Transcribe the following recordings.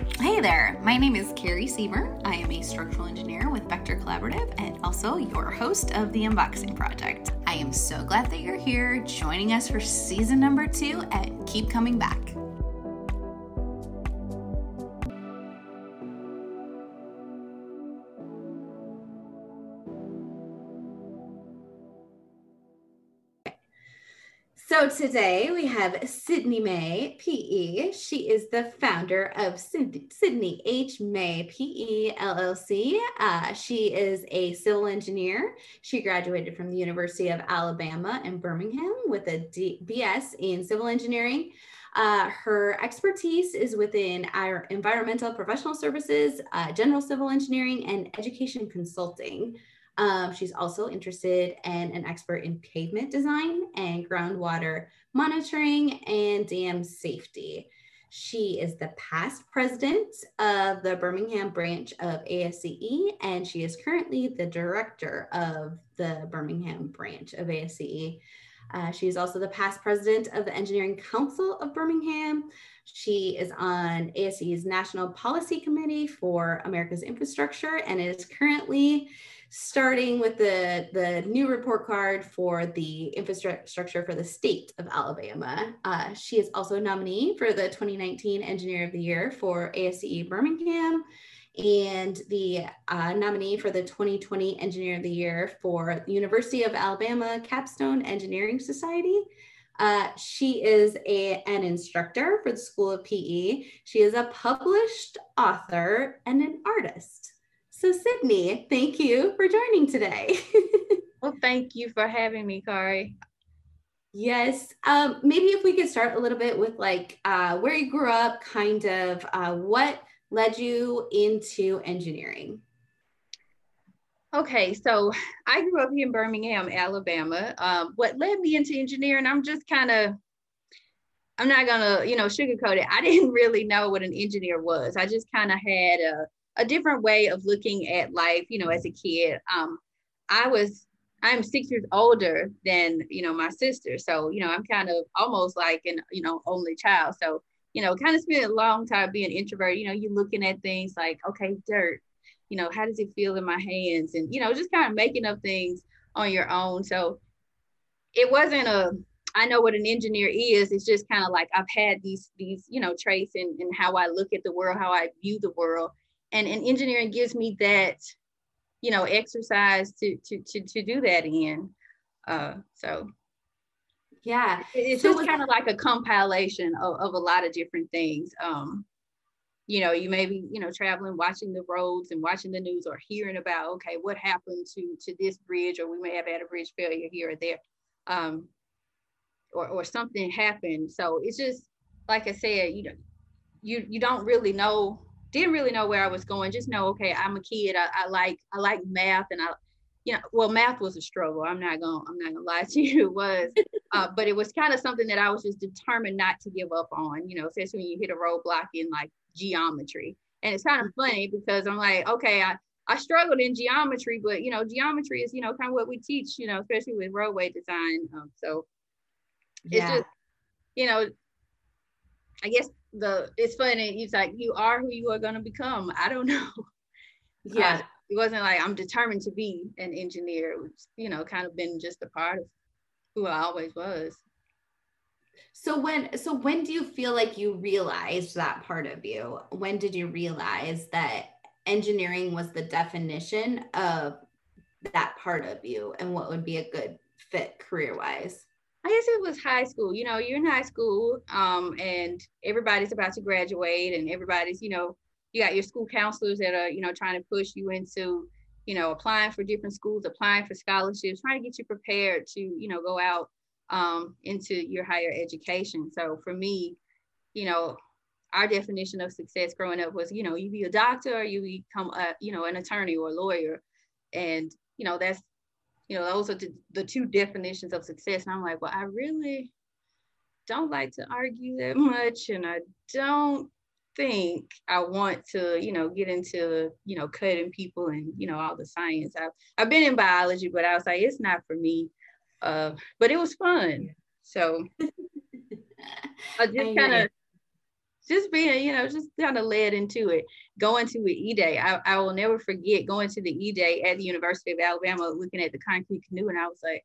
Hey there, my name is Carrie Sieber. I am a structural engineer with Vector Collaborative and also your host of the Unboxing Project. I am so glad that you're here joining us for season number two and keep coming back. Today we have Sidney May, PE. She is the founder of Sidney H. May, PE, LLC. Uh, she is a civil engineer. She graduated from the University of Alabama in Birmingham with a D- BS in civil engineering. Uh, her expertise is within our environmental professional services, uh, general civil engineering, and education consulting. Um, she's also interested and an expert in pavement design and groundwater monitoring and dam safety. She is the past president of the Birmingham branch of ASCE, and she is currently the director of the Birmingham branch of ASCE. Uh, she is also the past president of the Engineering Council of Birmingham. She is on ASCE's National Policy Committee for America's Infrastructure and is currently starting with the, the new report card for the infrastructure for the state of Alabama. Uh, she is also a nominee for the 2019 Engineer of the Year for ASCE Birmingham and the uh, nominee for the 2020 Engineer of the Year for the University of Alabama Capstone Engineering Society. Uh, she is a, an instructor for the School of PE. She is a published author and an artist. So, Sidney, thank you for joining today. well, thank you for having me, Kari. Yes. Um, maybe if we could start a little bit with like uh, where you grew up, kind of uh, what led you into engineering? Okay, so I grew up here in Birmingham, Alabama. Um, what led me into engineering, I'm just kind of, I'm not gonna, you know, sugarcoat it. I didn't really know what an engineer was. I just kind of had a a different way of looking at life, you know, as a kid. Um, I was, I'm six years older than, you know, my sister. So, you know, I'm kind of almost like an, you know, only child. So, you know, kind of spent a long time being introvert. You know, you're looking at things like, okay, dirt, you know, how does it feel in my hands? And, you know, just kind of making up things on your own. So it wasn't a, I know what an engineer is. It's just kind of like I've had these, these, you know, traits and in how I look at the world, how I view the world and, and engineering gives me that you know exercise to to to, to do that in. Uh so yeah. it's so just kind of like a compilation of, of a lot of different things. Um you know you may be you know traveling watching the roads and watching the news or hearing about okay what happened to to this bridge or we may have had a bridge failure here or there um or or something happened. So it's just like i said you know you you don't really know didn't really know where I was going. Just know, okay, I'm a kid. I, I like I like math, and I, you know, well, math was a struggle. I'm not gonna I'm not gonna lie to you. It was, uh, but it was kind of something that I was just determined not to give up on. You know, especially when you hit a roadblock in like geometry, and it's kind of mm-hmm. funny because I'm like, okay, I I struggled in geometry, but you know, geometry is you know kind of what we teach. You know, especially with roadway design. Um, so it's yeah. just you know, I guess the it's funny it's like you are who you are going to become. I don't know. Yeah. Uh, it wasn't like i'm determined to be an engineer. You know kind of been just a part of who i always was. So when so when do you feel like you realized that part of you? When did you realize that engineering was the definition of that part of you and what would be a good fit career wise I guess it was high school. You know, you're in high school, um, and everybody's about to graduate, and everybody's, you know, you got your school counselors that are, you know, trying to push you into, you know, applying for different schools, applying for scholarships, trying to get you prepared to, you know, go out um, into your higher education. So for me, you know, our definition of success growing up was, you know, you be a doctor or you become a, you know, an attorney or a lawyer, and you know, that's you know, those are the, the two definitions of success. And I'm like, well, I really don't like to argue that much. And I don't think I want to, you know, get into, you know, cutting people and, you know, all the science. I've, I've been in biology, but I was like, it's not for me. Uh, but it was fun. So I just kind of just being, you know, just kind of led into it. Going to an E-Day. I, I will never forget going to the E-Day at the University of Alabama, looking at the concrete canoe. And I was like,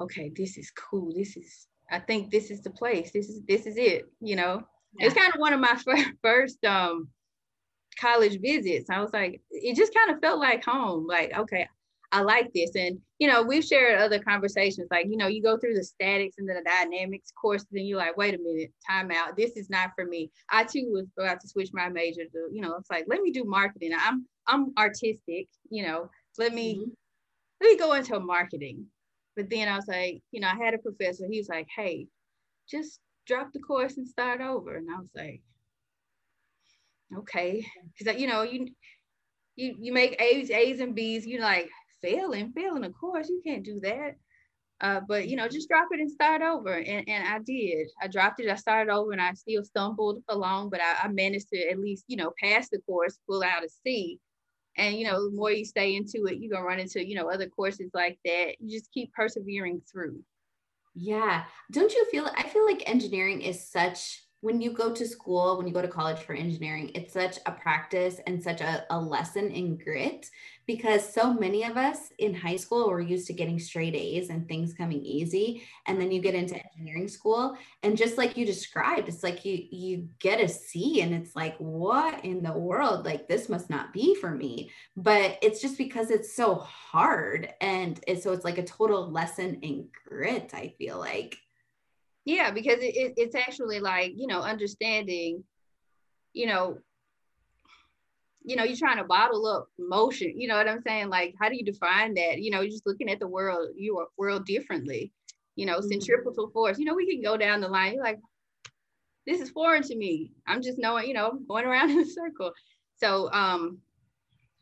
okay, this is cool. This is, I think this is the place. This is, this is it, you know? Yeah. It's kind of one of my first um, college visits. I was like, it just kind of felt like home. Like, okay, I like this. And, you know, we've shared other conversations, like, you know, you go through the statics and the dynamics courses, and you're like, wait a minute, time out. This is not for me. I too was about to switch my major to, you know, it's like, let me do marketing. I'm I'm artistic, you know, let me mm-hmm. let me go into marketing. But then I was like, you know, I had a professor, he was like, hey, just drop the course and start over. And I was like, okay. Because you know, you you you make A's, A's and B's, you like, failing, failing, of course, you can't do that. Uh, but you know, just drop it and start over. And, and I did. I dropped it, I started over and I still stumbled along, but I, I managed to at least, you know, pass the course, pull out a C. And you know, the more you stay into it, you're gonna run into, you know, other courses like that. You just keep persevering through. Yeah. Don't you feel I feel like engineering is such when you go to school, when you go to college for engineering, it's such a practice and such a, a lesson in grit because so many of us in high school were used to getting straight A's and things coming easy. And then you get into engineering school and just like you described, it's like you you get a C and it's like, what in the world? Like this must not be for me. But it's just because it's so hard. And it, so it's like a total lesson in grit, I feel like yeah because it, it, it's actually like you know understanding you know you know you're trying to bottle up motion you know what i'm saying? Like how do you define that? You know you're just looking at the world your world differently you know mm-hmm. centripetal force. You know we can go down the line you're like this is foreign to me. I'm just knowing you know going around in a circle. So um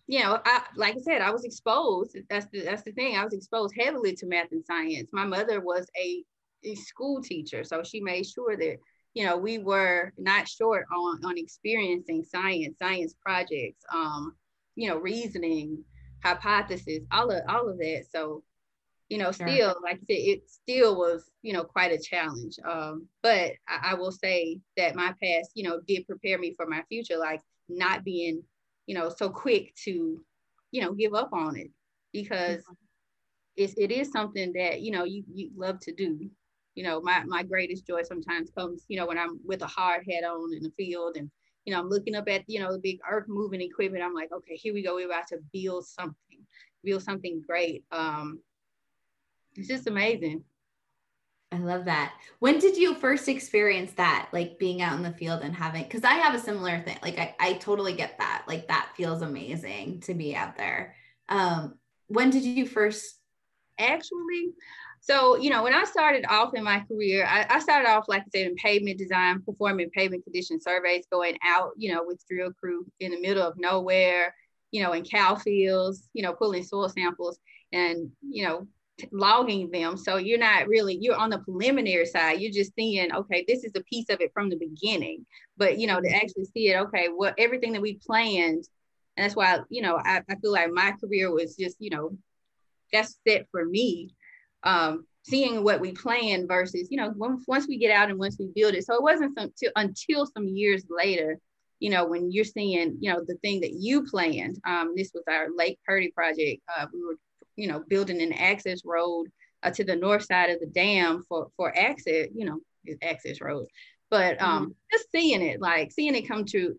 you know i like i said i was exposed. That's the that's the thing. I was exposed heavily to math and science. My mother was a a school teacher. So she made sure that, you know, we were not short on, on experiencing science, science projects, um, you know, reasoning, hypothesis, all of all of that. So, you know, still, sure. like I said, it still was, you know, quite a challenge. Um, but I, I will say that my past, you know, did prepare me for my future, like not being, you know, so quick to, you know, give up on it because mm-hmm. it's, it is something that, you know, you, you love to do you know, my, my greatest joy sometimes comes, you know, when I'm with a hard head on in the field and, you know, I'm looking up at, you know, the big earth moving equipment. I'm like, okay, here we go. We're about to build something, build something great. Um, it's just amazing. I love that. When did you first experience that, like being out in the field and having, because I have a similar thing. Like I, I totally get that. Like that feels amazing to be out there. Um, when did you first? Actually, so, you know, when I started off in my career, I, I, started off, like I said, in pavement design, performing pavement condition surveys, going out, you know, with drill crew in the middle of nowhere, you know, in cow fields, you know, pulling soil samples and, you know, logging them. So you're not really, you're on the preliminary side. You're just seeing, okay, this is a piece of it from the beginning. But, you know, to mm-hmm. actually see it, okay, what everything that we planned. And that's why, you know, I, I feel like my career was just, you know, that's set for me um, seeing what we plan versus, you know, once, once we get out and once we build it. So it wasn't some, to, until some years later, you know, when you're seeing, you know, the thing that you planned. Um, this was our Lake Purdy project. Uh, we were, you know, building an access road uh, to the north side of the dam for for access, you know, access road. But um, mm-hmm. just seeing it, like seeing it come to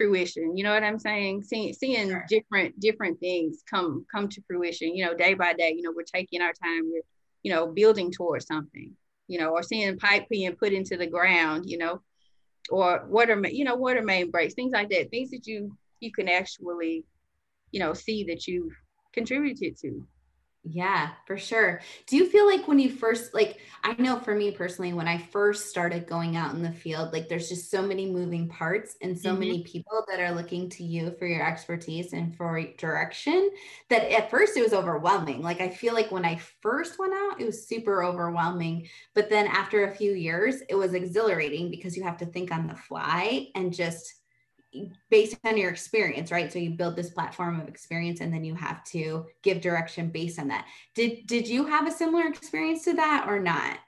fruition. You know what I'm saying? Seeing seeing sure. different different things come come to fruition. You know, day by day. You know, we're taking our time. We're you know building towards something. You know, or seeing pipe being put into the ground. You know, or water you know water main breaks, things like that. Things that you you can actually you know see that you've contributed to. Yeah, for sure. Do you feel like when you first, like, I know for me personally, when I first started going out in the field, like, there's just so many moving parts and so mm-hmm. many people that are looking to you for your expertise and for direction that at first it was overwhelming. Like, I feel like when I first went out, it was super overwhelming. But then after a few years, it was exhilarating because you have to think on the fly and just based on your experience right so you build this platform of experience and then you have to give direction based on that did did you have a similar experience to that or not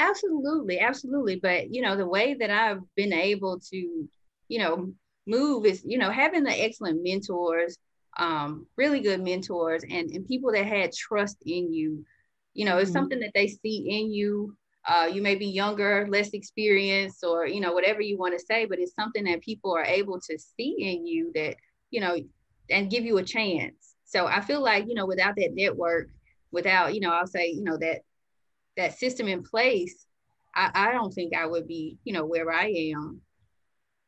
Absolutely, absolutely. But you know, the way that I've been able to, you know, move is, you know, having the excellent mentors, um, really good mentors and, and people that had trust in you. You know, it's mm-hmm. something that they see in you. Uh, you may be younger, less experienced, or you know, whatever you want to say, but it's something that people are able to see in you that, you know, and give you a chance. So I feel like, you know, without that network, without, you know, I'll say, you know, that that system in place, I, I don't think I would be, you know, where I am.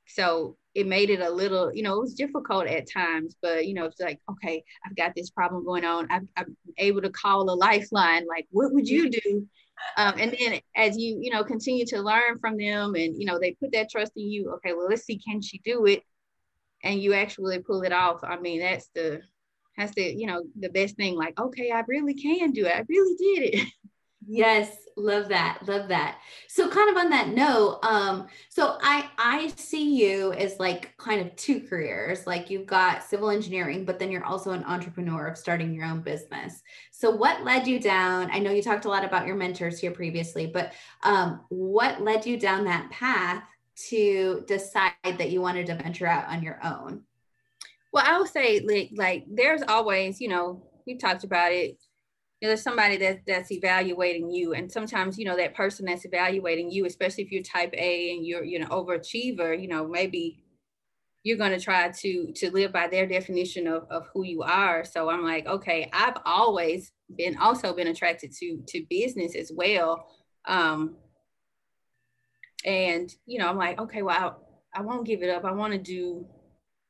So it made it a little, you know, it was difficult at times, but you know, it's like, okay, I've got this problem going on. I'm, I'm able to call a lifeline. Like, what would you do? Um, and then as you, you know, continue to learn from them and, you know, they put that trust in you. Okay, well, let's see, can she do it? And you actually pull it off. I mean, that's the, that's the, you know, the best thing. Like, okay, I really can do it. I really did it. Yes, love that. Love that. So kind of on that note, um so I I see you as like kind of two careers. Like you've got civil engineering, but then you're also an entrepreneur of starting your own business. So what led you down? I know you talked a lot about your mentors here previously, but um what led you down that path to decide that you wanted to venture out on your own? Well, I would say like like there's always, you know, we talked about it know, there's somebody that that's evaluating you and sometimes you know that person that's evaluating you especially if you're type a and you're you know overachiever you know maybe you're going to try to to live by their definition of, of who you are. So i'm like okay i've always been also been attracted to to business as well. Um and you know i'm like okay well i, I won't give it up. I want to do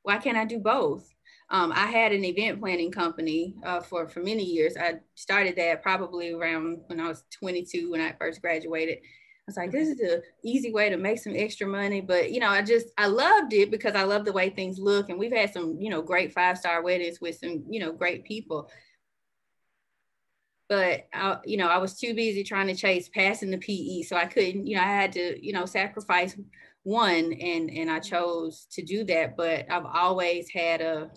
why can't i do both um, I had an event planning company uh, for for many years. I started that probably around when I was 22 when I first graduated. I was like, this is an easy way to make some extra money. But you know, I just I loved it because I love the way things look, and we've had some you know great five star weddings with some you know great people. But I, you know, I was too busy trying to chase passing the PE, so I couldn't. You know, I had to you know sacrifice one, and and I chose to do that. But I've always had a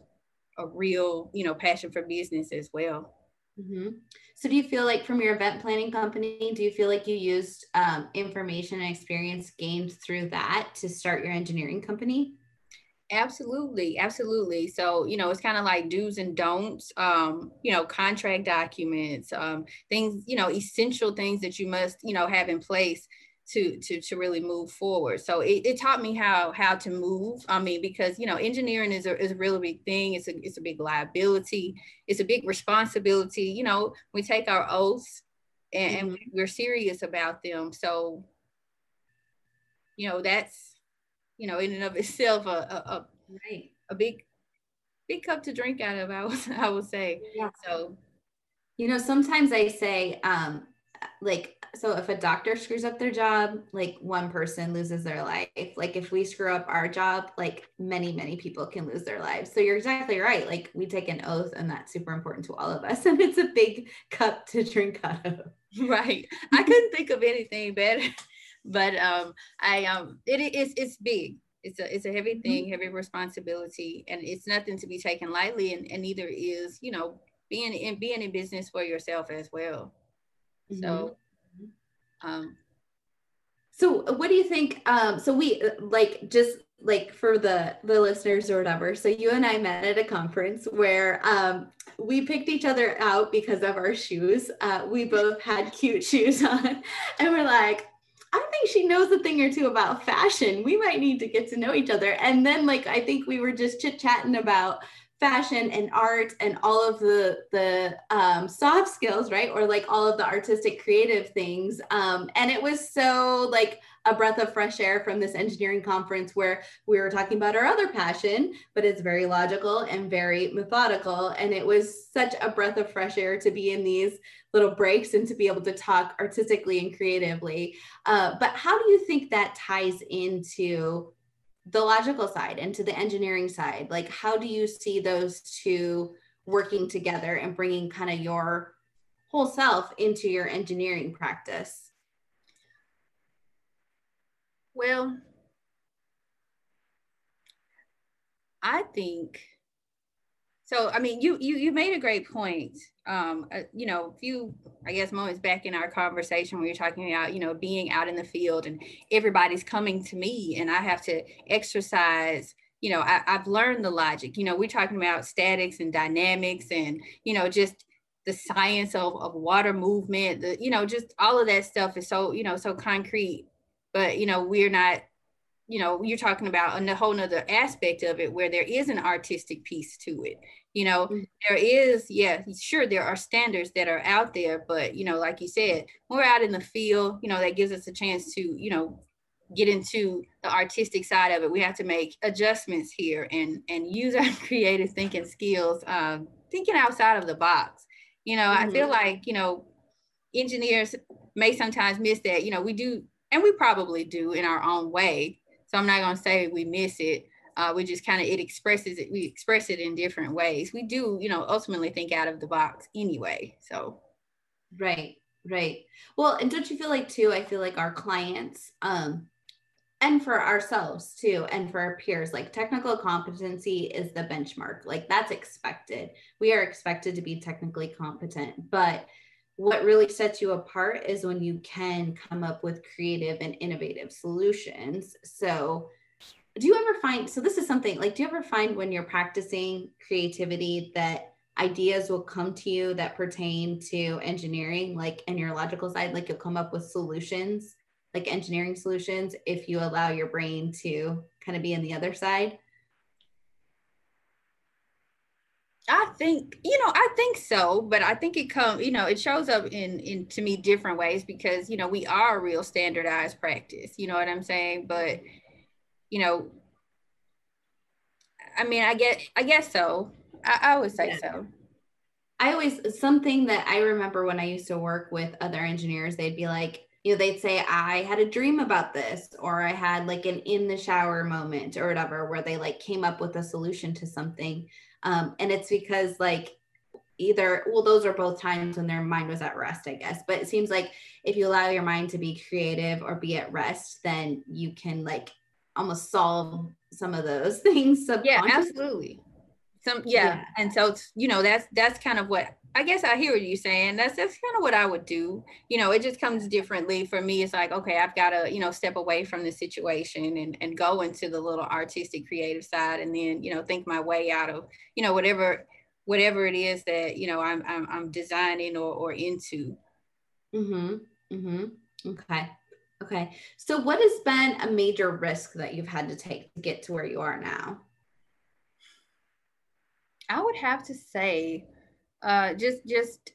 a real, you know, passion for business as well. Mm-hmm. So, do you feel like from your event planning company, do you feel like you used um, information and experience gained through that to start your engineering company? Absolutely, absolutely. So, you know, it's kind of like do's and don'ts, um, you know, contract documents, um, things, you know, essential things that you must, you know, have in place to to to really move forward. So it, it taught me how how to move. I mean, because you know, engineering is a is a really big thing. It's a it's a big liability. It's a big responsibility. You know, we take our oaths and, mm-hmm. and we're serious about them. So, you know, that's you know, in and of itself a a, a, a big big cup to drink out of. I would I would say. Yeah. So, you know, sometimes I say, um, like so if a doctor screws up their job like one person loses their life. Like if we screw up our job like many many people can lose their lives. So you're exactly right. Like we take an oath and that's super important to all of us. And it's a big cup to drink out of. Right. I couldn't think of anything better but um i um it is it's big. It's a it's a heavy thing mm-hmm. heavy responsibility and it's nothing to be taken lightly and, and neither is you know being in being in business for yourself as well mm-hmm. so um, so what do you think? Um, so we like just like for the the listeners or whatever. So you and I met at a conference where um, we picked each other out because of our shoes. Uh, we both had cute shoes on, and we're like, I think she knows a thing or two about fashion. We might need to get to know each other. And then, like, I think we were just chit chatting about fashion and art and all of the the um, soft skills right? Or like all of the artistic creative things. Um, and it was so like a breath of fresh air from this engineering conference where we were talking about our other passion but it's very logical and very methodical. And it was such a breath of fresh air to be in these little breaks and to be able to talk artistically and creatively. Uh, but how do you think that ties into the logical side and to the engineering side like how do you see those two working together and bringing kind of your whole self into your engineering practice well i think so I mean, you you you made a great point. Um, uh, you know, a few I guess moments back in our conversation, we were talking about you know being out in the field and everybody's coming to me, and I have to exercise. You know, I, I've learned the logic. You know, we're talking about statics and dynamics, and you know, just the science of, of water movement. The you know, just all of that stuff is so you know so concrete. But you know, we're not you know you're talking about a whole nother aspect of it where there is an artistic piece to it you know mm-hmm. there is yeah sure there are standards that are out there but you know like you said we're out in the field you know that gives us a chance to you know get into the artistic side of it we have to make adjustments here and and use our creative thinking skills um, thinking outside of the box you know mm-hmm. i feel like you know engineers may sometimes miss that you know we do and we probably do in our own way so I'm not going to say we miss it. Uh, we just kind of it expresses it. We express it in different ways. We do, you know, ultimately think out of the box anyway. So, right, right. Well, and don't you feel like too? I feel like our clients, um, and for ourselves too, and for our peers, like technical competency is the benchmark. Like that's expected. We are expected to be technically competent, but what really sets you apart is when you can come up with creative and innovative solutions. So, do you ever find so this is something like do you ever find when you're practicing creativity that ideas will come to you that pertain to engineering like in your logical side like you'll come up with solutions like engineering solutions if you allow your brain to kind of be in the other side I think, you know, I think so, but I think it comes, you know, it shows up in in to me different ways because, you know, we are a real standardized practice. You know what I'm saying? But, you know, I mean, I get I guess so. I, I would say yeah. so. I always something that I remember when I used to work with other engineers, they'd be like, you know, they'd say, I had a dream about this, or I had like an in the shower moment or whatever, where they like came up with a solution to something um, and it's because like either well those are both times when their mind was at rest i guess but it seems like if you allow your mind to be creative or be at rest then you can like almost solve some of those things yeah absolutely some yeah. yeah. and so you know that's that's kind of what I guess I hear what you're saying. That's that's kind of what I would do. You know, it just comes differently for me. It's like, okay, I've got to, you know, step away from the situation and and go into the little artistic creative side and then, you know, think my way out of, you know, whatever whatever it is that, you know, I'm I'm, I'm designing or or into. Mhm. Mm Mhm. Okay. Okay. So what has been a major risk that you've had to take to get to where you are now? I would have to say uh, just just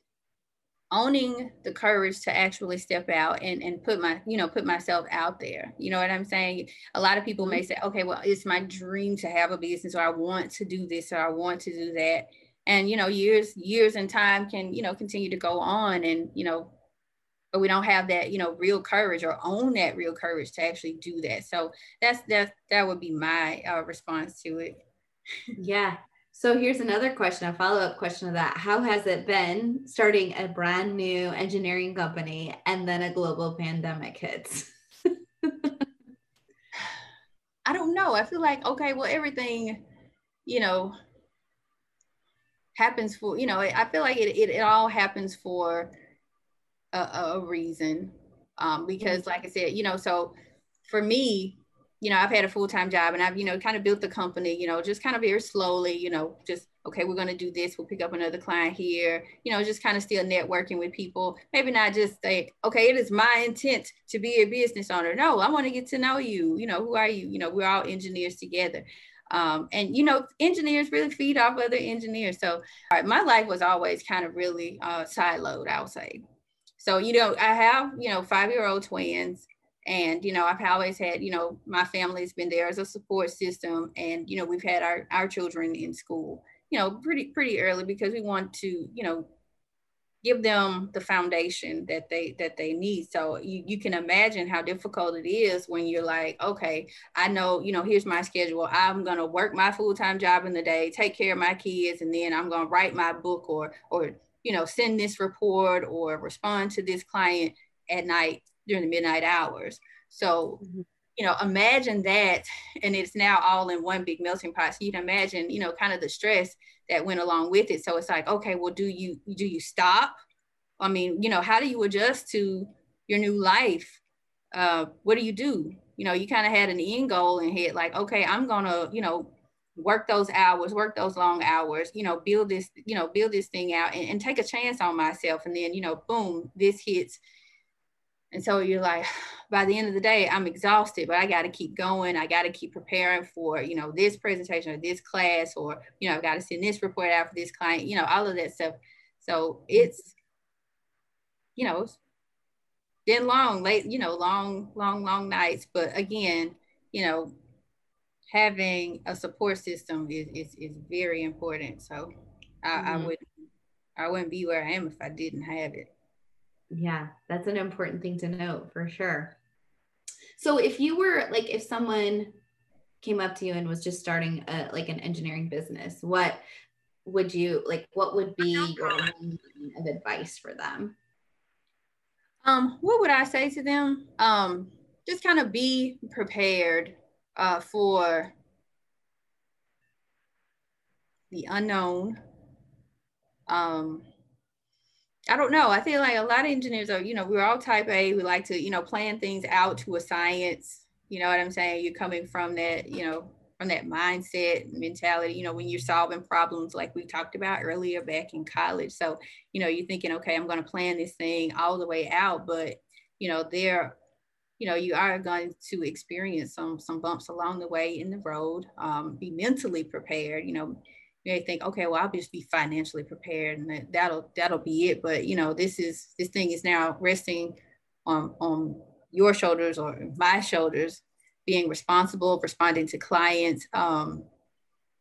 owning the courage to actually step out and, and put my you know put myself out there you know what i'm saying a lot of people may mm-hmm. say okay well it's my dream to have a business or i want to do this or i want to do that and you know years years and time can you know continue to go on and you know but we don't have that you know real courage or own that real courage to actually do that so that's that that would be my uh, response to it yeah so here's another question, a follow up question of that. How has it been starting a brand new engineering company and then a global pandemic hits? I don't know. I feel like, okay, well, everything, you know, happens for, you know, I feel like it, it, it all happens for a, a reason. Um, because, like I said, you know, so for me, you know, I've had a full time job and I've, you know, kind of built the company, you know, just kind of very slowly, you know, just, okay, we're going to do this. We'll pick up another client here, you know, just kind of still networking with people. Maybe not just say, okay, it is my intent to be a business owner. No, I want to get to know you. You know, who are you? You know, we're all engineers together. Um, and you know, engineers really feed off other engineers. So my life was always kind of really uh, siloed, I would say. So, you know, I have, you know, five year old twins and you know i've always had you know my family's been there as a support system and you know we've had our, our children in school you know pretty pretty early because we want to you know give them the foundation that they that they need. So you, you can imagine how difficult it is when you're like okay i know you know here's my schedule. I'm going to work my full-time job in the day take care of my kids and then i'm going to write my book or or you know send this report or respond to this client at night during the midnight hours. So, mm-hmm. you know, imagine that, and it's now all in one big melting pot. So you can imagine, you know, kind of the stress that went along with it. So it's like, okay, well, do you do you stop? I mean, you know, how do you adjust to your new life? Uh, what do you do? You know, you kind of had an end goal and head, like, okay, I'm gonna, you know, work those hours, work those long hours, you know, build this, you know, build this thing out and, and take a chance on myself. And then, you know, boom, this hits and so you're like, by the end of the day, I'm exhausted, but I got to keep going. I got to keep preparing for, you know, this presentation or this class, or, you know, I've got to send this report out for this client, you know, all of that stuff. So it's, you know, been long, late, you know, long, long, long nights. But again, you know, having a support system is, is, is very important. So I, mm-hmm. I would I wouldn't be where I am if I didn't have it. Yeah, that's an important thing to note for sure. So if you were like if someone came up to you and was just starting a, like an engineering business, what would you like what would be your of advice for them? Um, what would I say to them? Um, just kind of be prepared uh, for the unknown. Um, I don't know. I feel like a lot of engineers are, you know, we're all type A. We like to, you know, plan things out to a science. You know what I'm saying? You're coming from that, you know, from that mindset mentality, you know, when you're solving problems like we talked about earlier back in college. So, you know, you're thinking, okay, I'm going to plan this thing all the way out, but, you know, there, you know, you are going to experience some some bumps along the way in the road. Um, be mentally prepared, you know, you may think, okay, well, I'll just be financially prepared and that'll that'll be it. But you know, this is this thing is now resting on on your shoulders or my shoulders, being responsible, responding to clients, um,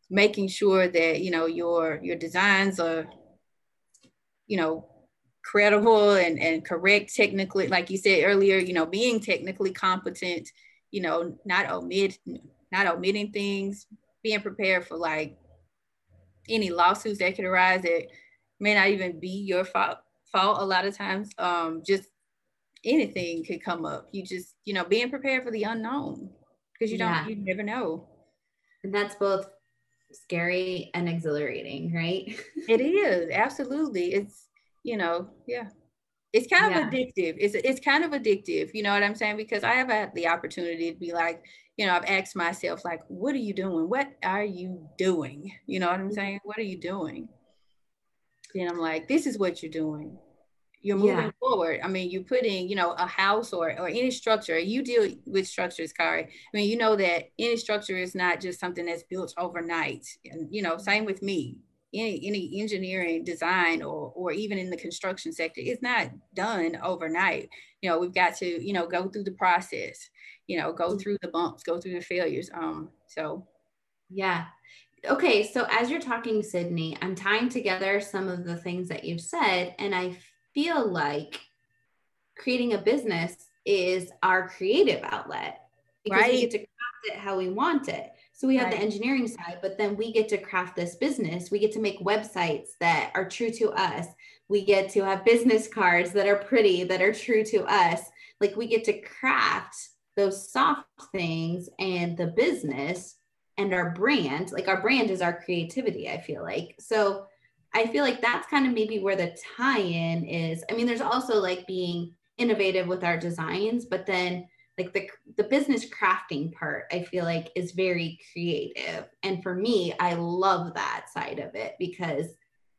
making sure that you know your your designs are, you know, credible and, and correct technically, like you said earlier, you know, being technically competent, you know, not omit not omitting things, being prepared for like any lawsuits that could arise that may not even be your fault fault a lot of times um just anything could come up. You just you know being prepared for the unknown because you don't you never know. And that's both scary and exhilarating right? It is absolutely. It's you know yeah it's kind of yeah. addictive it's it's kind of addictive you know what i'm saying because i have had the opportunity to be like you know, I've asked myself, like, what are you doing? What are you doing? You know what I'm mm-hmm. saying? What are you doing? And I'm like, this is what you're doing. You're moving yeah. forward. I mean, you're putting, you know, a house or or any structure. You deal with structures, Kari. I mean, you know that any structure is not just something that's built overnight. And you know, same with me. Any any engineering, design, or or even in the construction sector, it's not done overnight. You know, we've got to, you know, go through the process you know, go through the bumps, go through the failures. Um, so yeah. Okay, so as you're talking, Sidney, I'm tying together some of the things that you've said, and I feel like creating a business is our creative outlet because right. we get to craft it how we want it. So we have right. the engineering side, but then we get to craft this business. We get to make websites that are true to us. We get to have business cards that are pretty, that are true to us. Like we get to craft those soft things and the business and our brand like our brand is our creativity i feel like so i feel like that's kind of maybe where the tie-in is i mean there's also like being innovative with our designs but then like the the business crafting part i feel like is very creative. And for me i love that side of it because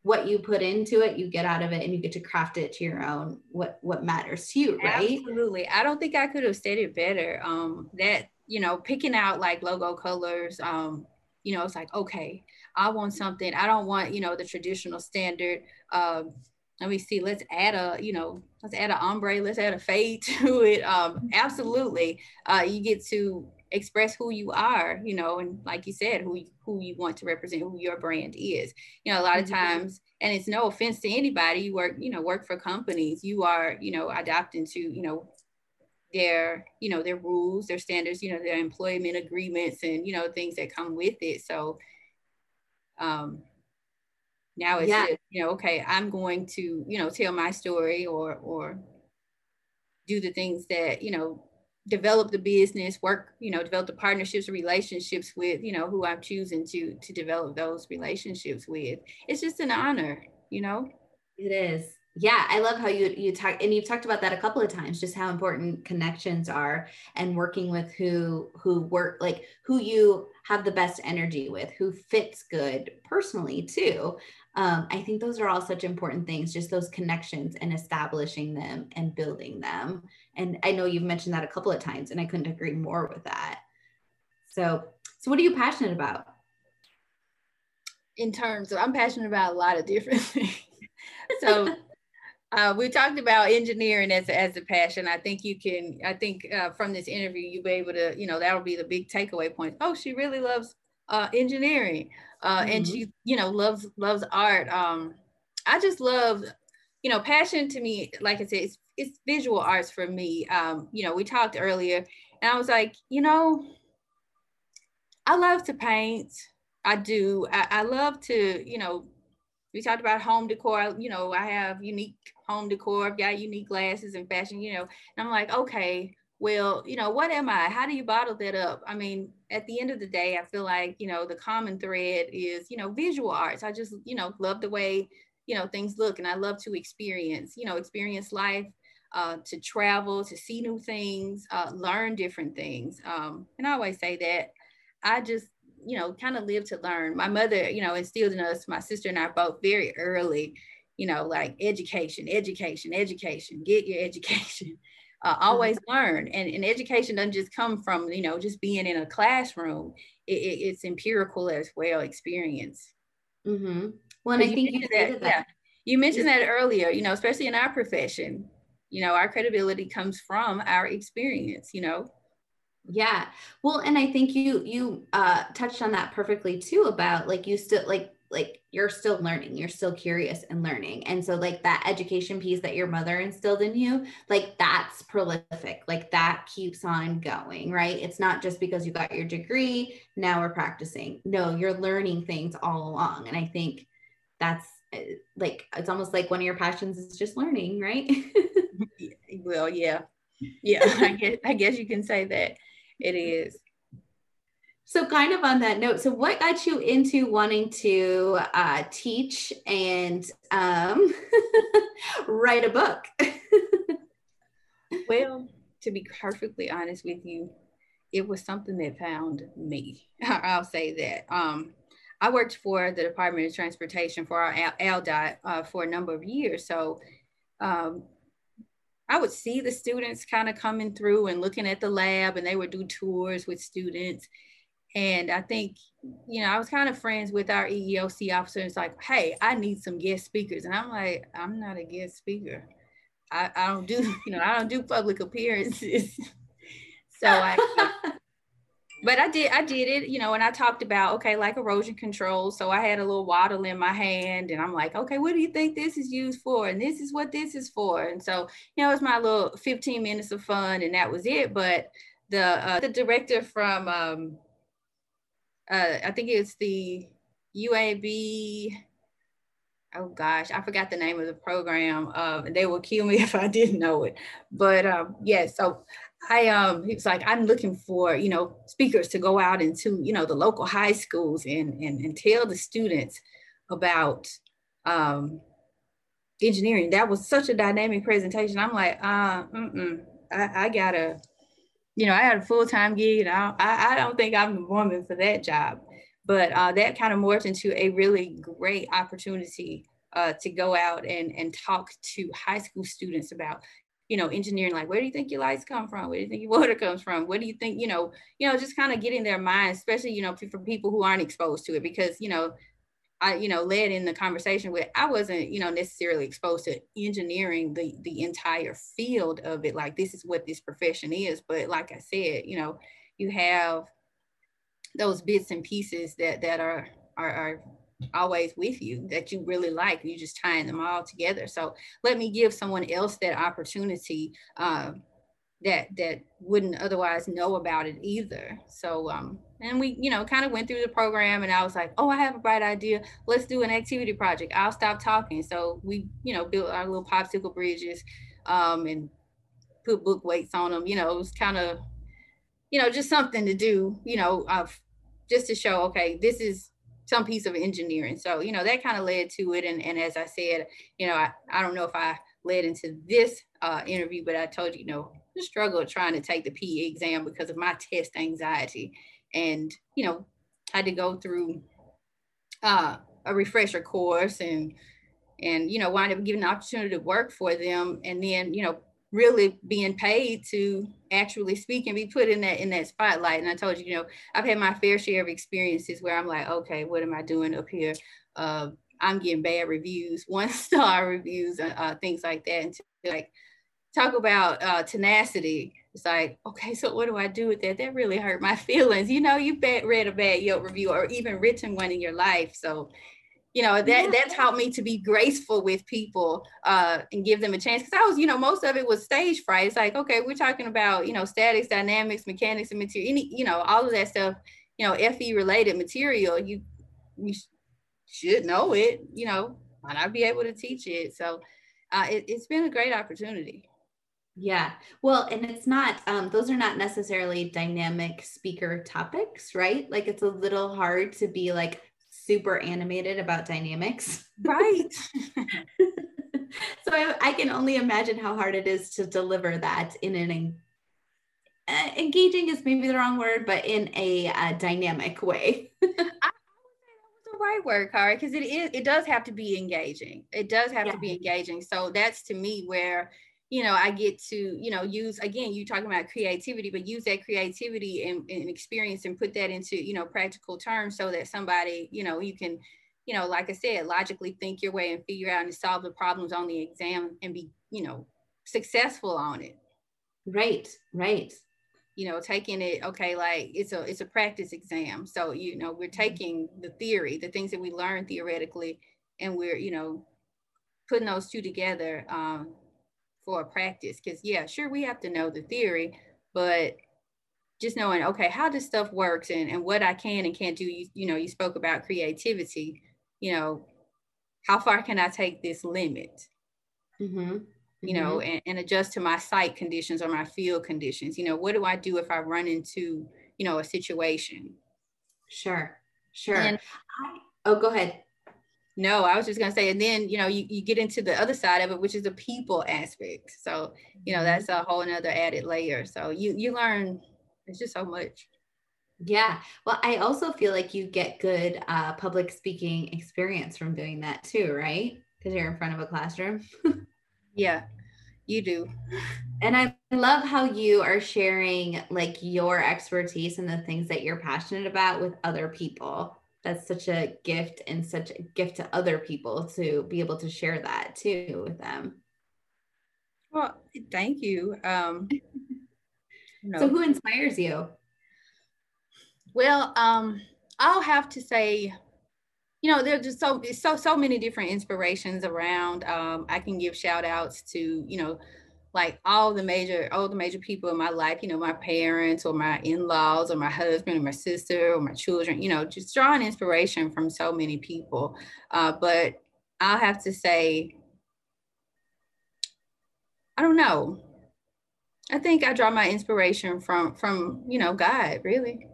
what you put into it you get out of it and you get to craft it to your own what what matters to you right? Absolutely. I don't think i could have stated better um that you know picking out like logo colors um you know it's like okay i want something. I don't want you know the traditional standard um let me see let's add a you know let's add an ombre let's add a fade to it um absolutely uh you get to express who you are, you know, and like you said, who who you want to represent, who your brand is. You know, a lot of mm-hmm. times, and it's no offense to anybody, you work, you know, work for companies, you are, you know, adapting to, you know, their, you know, their rules, their standards, you know, their employment agreements and, you know, things that come with it. So um now it's yeah. just, you know, okay, I'm going to, you know, tell my story or or do the things that, you know, develop the business, work, you know, develop the partnerships, relationships with, you know, who I'm choosing to to develop those relationships with. It's just an honor, you know. It is. Yeah, I love how you you talk and you've talked about that a couple of times just how important connections are and working with who who work like who you have the best energy with, who fits good personally too. Um, I think those are all such important things, just those connections and establishing them and building them. And I know you've mentioned that a couple of times, and I couldn't agree more with that. So, so what are you passionate about? In terms of, I'm passionate about a lot of different things. so, uh, we talked about engineering as, as a passion. I think you can, I think uh, from this interview, you'll be able to, you know, that'll be the big takeaway point. Oh, she really loves uh, engineering uh, mm-hmm. and she you know loves loves art. Um i just love you know passion to me like i said it's, it's visual arts for me. Um you know we talked earlier and i was like you know i love to paint. I do. I, I love to you know we talked about home decor. You know i have unique home decor. I've got unique glasses and fashion you know. And i'm like okay well, you know, what am I? How do you bottle that up? I mean, at the end of the day, I feel like, you know, the common thread is, you know, visual arts. I just, you know, love the way, you know, things look and I love to experience, you know, experience life, uh, to travel, to see new things, uh, learn different things. Um, and I always say that I just, you know, kind of live to learn. My mother, you know, instilled in us, my sister and I both very early, you know, like education, education, education, get your education uh, mm-hmm. always learn. And, and education doesn't just come from you know just being in a classroom. It, it, it's empirical as well experience. Mm-hmm. well and i think you that, that, yeah you mentioned that earlier you know especially in our profession you know our credibility comes from our experience you know? Yeah. Well and i think you you uh touched on that perfectly too about like you still like like you're still learning you're still curious and learning. And so like that education piece that your mother instilled in you like that's prolific like that keeps on going right? It's not just because you got your degree now we're practicing. No you're learning things all along. And i think that's eh, like it's almost like one of your passions is just learning right? Well yeah. Yeah i guess i guess you can say that it is so, kind of on that note, so what got you into wanting to uh, teach and um, write a book? well, to be perfectly honest with you, it was something that found me. I'll say that. Um, I worked for the Department of Transportation for our ALDOT uh, for a number of years. So um, I would see the students kind of coming through and looking at the lab, and they would do tours with students. And I think, you know, I was kind of friends with our EEOC officer. It's like, hey, I need some guest speakers. And I'm like, I'm not a guest speaker. I, I don't do, you know, I don't do public appearances. so I, but I did, I did it, you know, and I talked about, okay, like erosion control. So I had a little wattle in my hand and I'm like, okay, what do you think this is used for? And this is what this is for. And so, you know, it was my little 15 minutes of fun and that was it. But the, uh, the director from, um, uh, I think it's the UAB. Oh gosh, I forgot the name of the program. Uh, they will kill me if I didn't know it. But um, yeah, so I um he was like, I'm looking for, you know, speakers to go out into, you know, the local high schools and and, and tell the students about um engineering. That was such a dynamic presentation. I'm like, uh, I, I gotta you know, I had a full time gig, and I, I, don't think I'm the woman for that job. But uh, that kind of morphed into a really great opportunity uh, to go out and and talk to high school students about, you know, engineering. Like, where do you think your lights come from? Where do you think your water comes from? What do you think? You know, you know, just kind of getting their minds, especially you know, for people who aren't exposed to it, because you know, I, you know, led in the conversation with, I wasn't, you know, necessarily exposed to engineering the the entire field of it. Like this is what this profession is. But like I said, you know, you have those bits and pieces that that are are, are always with you that you really like. You just tying them all together. So let me give someone else that opportunity uh, that that wouldn't otherwise know about it either. So um, and we, you know, kind of went through the program and I was like, oh, I have a bright idea. Let's do an activity project. I'll stop talking. So we, you know, built our little popsicle bridges um, and put book weights on them. You know, it was kind of, you know, just something to do. You know, uh, just to show, okay, this is some piece of engineering. So, you know, that kind of led to it. And, and as I said, you know, I, I don't know if I led into this uh, interview, but I told you, you know, the struggle of trying to take the PE exam because of my test anxiety. And, you know, had to go through uh, a refresher course and, and, you know, wind up giving an opportunity to work for them. And then, you know, really being paid to actually speak and be put in that in that spotlight. And I told you, you know, I've had my fair share of experiences where I'm like, okay, what am I doing up here? Uh, I'm getting bad reviews, one star reviews, uh, uh, things like that. And to, like talk about uh, tenacity. It's like, okay, so what do I do with that? That really hurt my feelings. You know, you bet read a bad Yelp review or even written one in your life. So you know that yeah. that taught me to be graceful with people uh, and give them a chance because i was you know most of it was stage fright it's like okay we're talking about you know statics dynamics mechanics and material any you know all of that stuff you know fe related material you you should know it you know might not be able to teach it so uh, it, it's been a great opportunity yeah. Well, and it's not, um, those are not necessarily dynamic speaker topics, right? Like it's a little hard to be like, super animated about dynamics. Right. so I, I, can only imagine how hard it is to deliver that in an uh, engaging is maybe the wrong word, but in a uh, dynamic way. I, would say that was the right word, Kari, because it is it does have to be engaging. It does have yeah. to be engaging. So that's to me where you know, I get to, you know, use again, you talking about creativity, but use that creativity and, and, experience and put that into, you know, practical terms so that somebody, you know, you can, you know, like I said, logically think your way and figure out and solve the problems on the exam and be, you know, successful on it. Right, right. You know, taking it, okay, like it's a it's a practice exam. So, you know, we're mm-hmm. taking the theory, the things that we learn theoretically, and we're, you know, putting those two together um, for a practice because yeah sure we have to know the theory but just knowing okay how this stuff works and, and what i can and can't do you, you know you spoke about creativity you know how far can i take this limit mm-hmm. you know mm-hmm. and, and adjust to my site conditions or my field conditions you know what do i do if i run into you know a situation sure sure and, I, oh go ahead no, I was just gonna say, and then you know, you, you get into the other side of it, which is the people aspect. So, you know, mm-hmm. that's a whole another added layer. So you you learn it's just so much. Yeah. Well, I also feel like you get good uh, public speaking experience from doing that too, right? Because you're in front of a classroom. yeah, you do. And I love how you are sharing like your expertise and the things that you're passionate about with other people that's such a gift and such a gift to other people to be able to share that too with them. Well, thank you. Um, So, who inspires you? Well, um, I'll have to say, you know, there's just so so so many different inspirations around. Um, I can give shout outs to, you know, like all the major all the major people in my life you know my parents or my in-laws or my husband or my sister or my children you know just drawing inspiration from so many people. Uh, but i'll have to say i don't know. I think i draw my inspiration from from you know god really.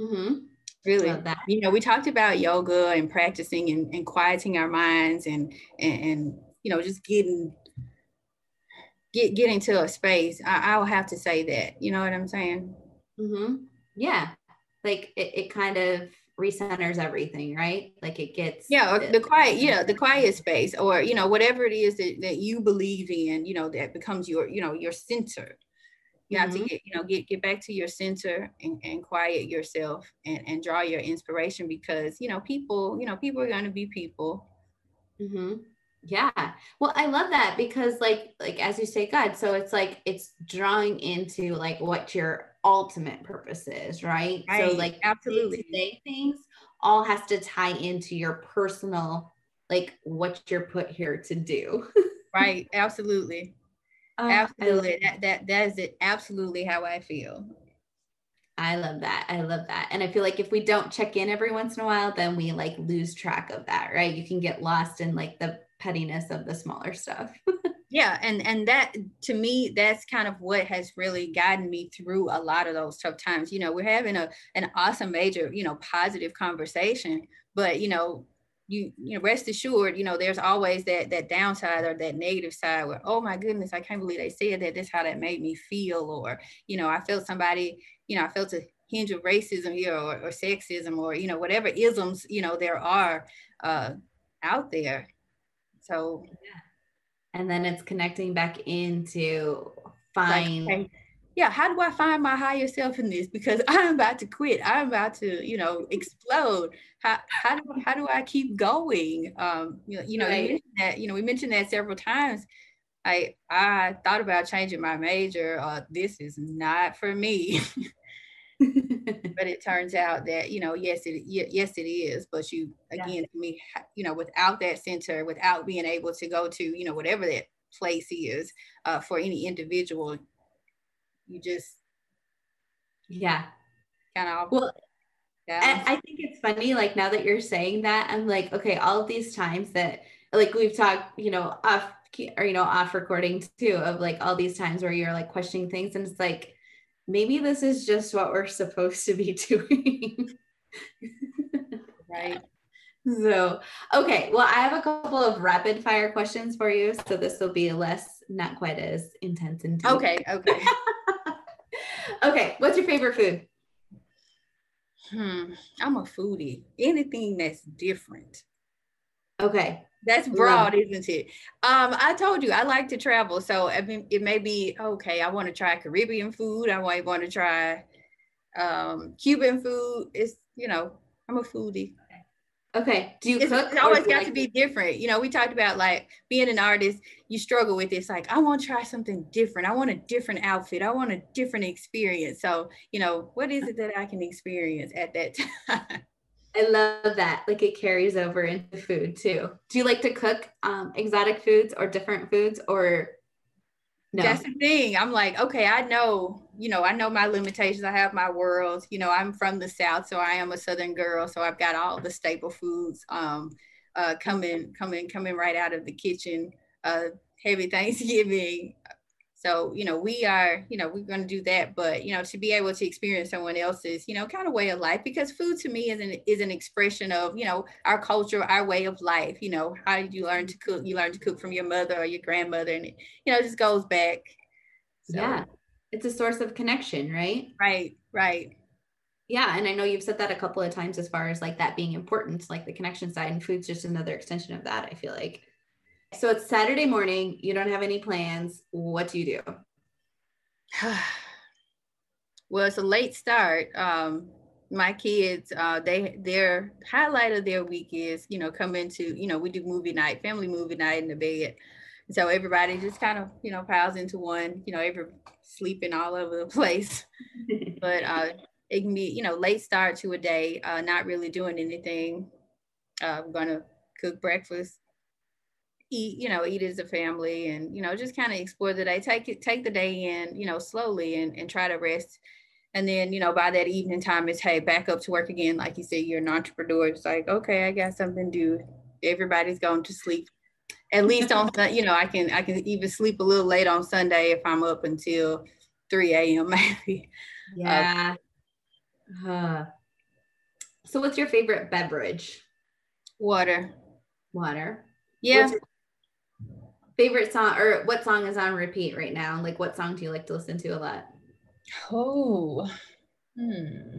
Mm-hmm. really. You know we talked about yoga and practicing and, and quieting our minds and, and and you know just getting get get into a space. I, I'll have to say that. You know what I'm saying? Mm-hmm. Yeah, like it, it kind of recenters everything, right? Like it gets yeah, the quiet, yeah, the quiet space, or you know, whatever it is that, that you believe in, you know, that becomes your, you know, your center. You mm-hmm. have to mm-hmm. get, you know, get get back to your center and, and quiet yourself and, and draw your inspiration because you know, people, you know, people are gonna be people. Mm-hmm. Yeah. Well, I love that because like like as you say God, so it's like it's drawing into like what your ultimate purpose is, right? right. So like absolutely things all has to tie into your personal like what you're put here to do. right. Absolutely. Uh, absolutely. That that that is it absolutely how I feel. I love that. I love that. And I feel like if we don't check in every once in a while, then we like lose track of that, right? You can get lost in like the pettiness of the smaller stuff. yeah and and that to me that's kind of what has really gotten me through a lot of those tough times you know we're having a an awesome major you know positive conversation but you know you you know rest assured you know there's always that that downside or that negative side where oh my goodness i can't believe they said that that's how that made me feel or you know i felt somebody you know i felt a hinge of racism here or, or sexism or you know whatever isms you know there are uh out there so yeah. And then it's connecting back into find like, yeah how do i find my higher self in this? Because i'm about to quit. I'm about to you know explode. How, how do how do i keep going? Um you know, you know right. you that you know we mentioned that several times. I i thought about changing my major. Uh this is not for me but it turns out that you know yes it yes it is but you again yeah. me you know without that center without being able to go to you know whatever that place is uh, for any individual you just yeah kind of well yeah. I think it's funny like now that you're saying that I'm like okay all of these times that like we've talked you know off or you know off recording too of like all these times where you're like questioning things and it's like maybe this is just what we're supposed to be doing. right. So, okay. Well, I have a couple of rapid fire questions for you. So this will be less, not quite as intense and deep. Okay. Okay. okay. What's your favorite food? Hmm. I'm a foodie. Anything that's different. Okay. That's broad, isn't it? Um, I told you I like to travel, so I mean, it may be okay. I want to try Caribbean food. I might want to try um, Cuban food. It's you know, I'm a foodie. Okay. Do you it's, cook? It's always got like- to be different. You know, we talked about like being an artist. You struggle with this. Like, I want to try something different. I want a different outfit. I want a different experience. So, you know, what is it that I can experience at that time? I love that. Like it carries over into food too. Do you like to cook um, exotic foods or different foods or no? That's the thing. I'm like, okay, I know, you know, I know my limitations. I have my world. You know, I'm from the South, so I am a Southern girl. So I've got all the staple foods um, uh, coming, coming, coming right out of the kitchen. Uh, heavy Thanksgiving, so, you know, we are, you know, we're going to do that, but, you know, to be able to experience someone else's, you know, kind of way of life, because food to me is an, is an expression of, you know, our culture, our way of life. You know, how did you learn to cook? You learn to cook from your mother or your grandmother, and it, you know, it just goes back. So, yeah. It's a source of connection, right? Right, right. Yeah. And I know you've said that a couple of times as far as like that being important, like the connection side, and food's just another extension of that, I feel like. So it's Saturday morning. You don't have any plans. What do you do? well, it's a late start. Um, my kids, uh, they their highlight of their week is, you know, come into, you know, we do movie night, family movie night in the bed. So everybody just kind of, you know, piles into one, you know, every sleeping all over the place. but uh, it can be, you know, late start to a day, uh, not really doing anything. Uh, I'm gonna cook breakfast, eat, you know, eat as a family and, you know, just kind of explore the day, take it, take the day in, you know, slowly and, and try to rest. And then, you know, by that evening time, it's, hey, back up to work again. Like you said, you're an entrepreneur. It's like, okay, I got something to do. Everybody's going to sleep. At least on, you know, I can, I can even sleep a little late on Sunday if I'm up until 3 a.m. maybe. Yeah. Uh, uh, so what's your favorite beverage? Water. Water. Yeah. Favorite song or what song is on repeat right now? Like what song do you like to listen to a lot? Oh, hmm.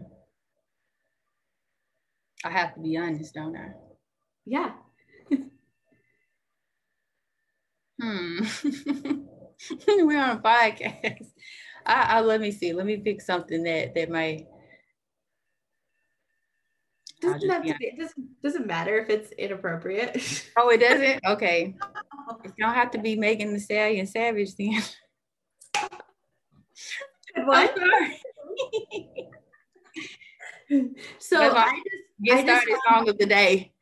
I have to be honest, don't I? Yeah. hmm. We're on a podcast. I, I let me see. Let me pick something that that might doesn't have to be, it doesn't, doesn't matter if it's inappropriate. Oh, it doesn't? Okay. you don't have to be Megan Thee Stallion savage then. What? so I just get started just, song of the day.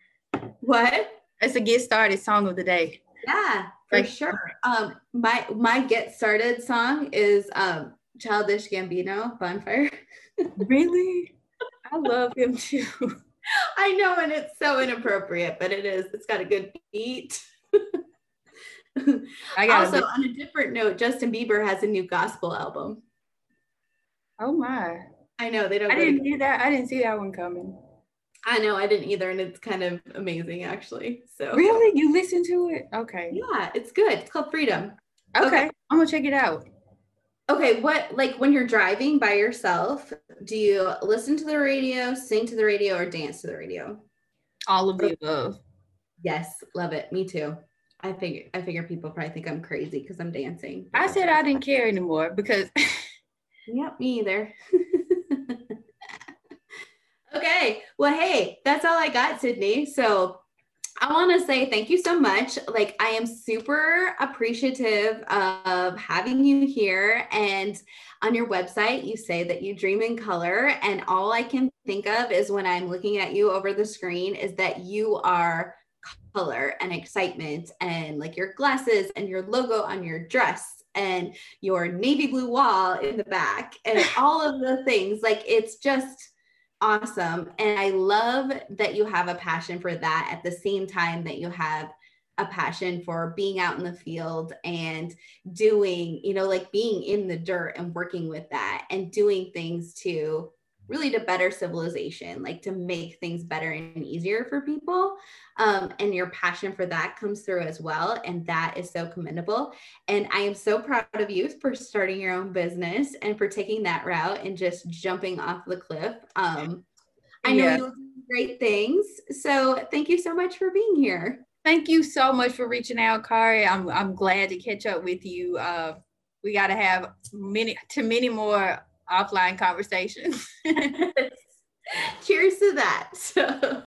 What? It's a get started song of the day. Yeah, for like, sure. Um, my my get started song is um Childish Gambino, Bonfire. really? I love him too. I know, and it's so inappropriate, but it is. It's got a good beat. I got also, on a different note, Justin Bieber has a new gospel album. Oh my! I know they don't. I didn't see that. I didn't see that one coming. I know I didn't either, and it's kind of amazing actually. So really, you listen to it? Okay. Yeah, it's good. It's called Freedom. Okay, okay. I'm gonna check it out. Okay, what like when you're driving by yourself, do you listen to the radio, sing to the radio, or dance to the radio? All of the above. Yes, love it. Me too. I figure I figure people probably think I'm crazy because I'm dancing. I said I didn't care anymore because Yep, me either. okay. Well, hey, that's all I got, Sidney. So I want to say thank you so much. Like, I am super appreciative of having you here. And on your website, you say that you dream in color. And all I can think of is when I'm looking at you over the screen is that you are color and excitement and like your glasses and your logo on your dress and your navy blue wall in the back and all of the things. Like, it's just awesome. And I love that you have a passion for that at the same time that you have a passion for being out in the field and doing, you know, like being in the dirt and working with that and doing things to really to better civilization, like to make things better and easier for people. Um, and your passion for that comes through as well. And that is so commendable. And I am so proud of you for starting your own business and for taking that route and just jumping off the cliff. Um, I know yeah. you do great things. So thank you so much for being here. Thank you so much for reaching out, Kari. I'm, I'm glad to catch up with you. Uh, we got to have many to many more offline conversations. Cheers to that. So.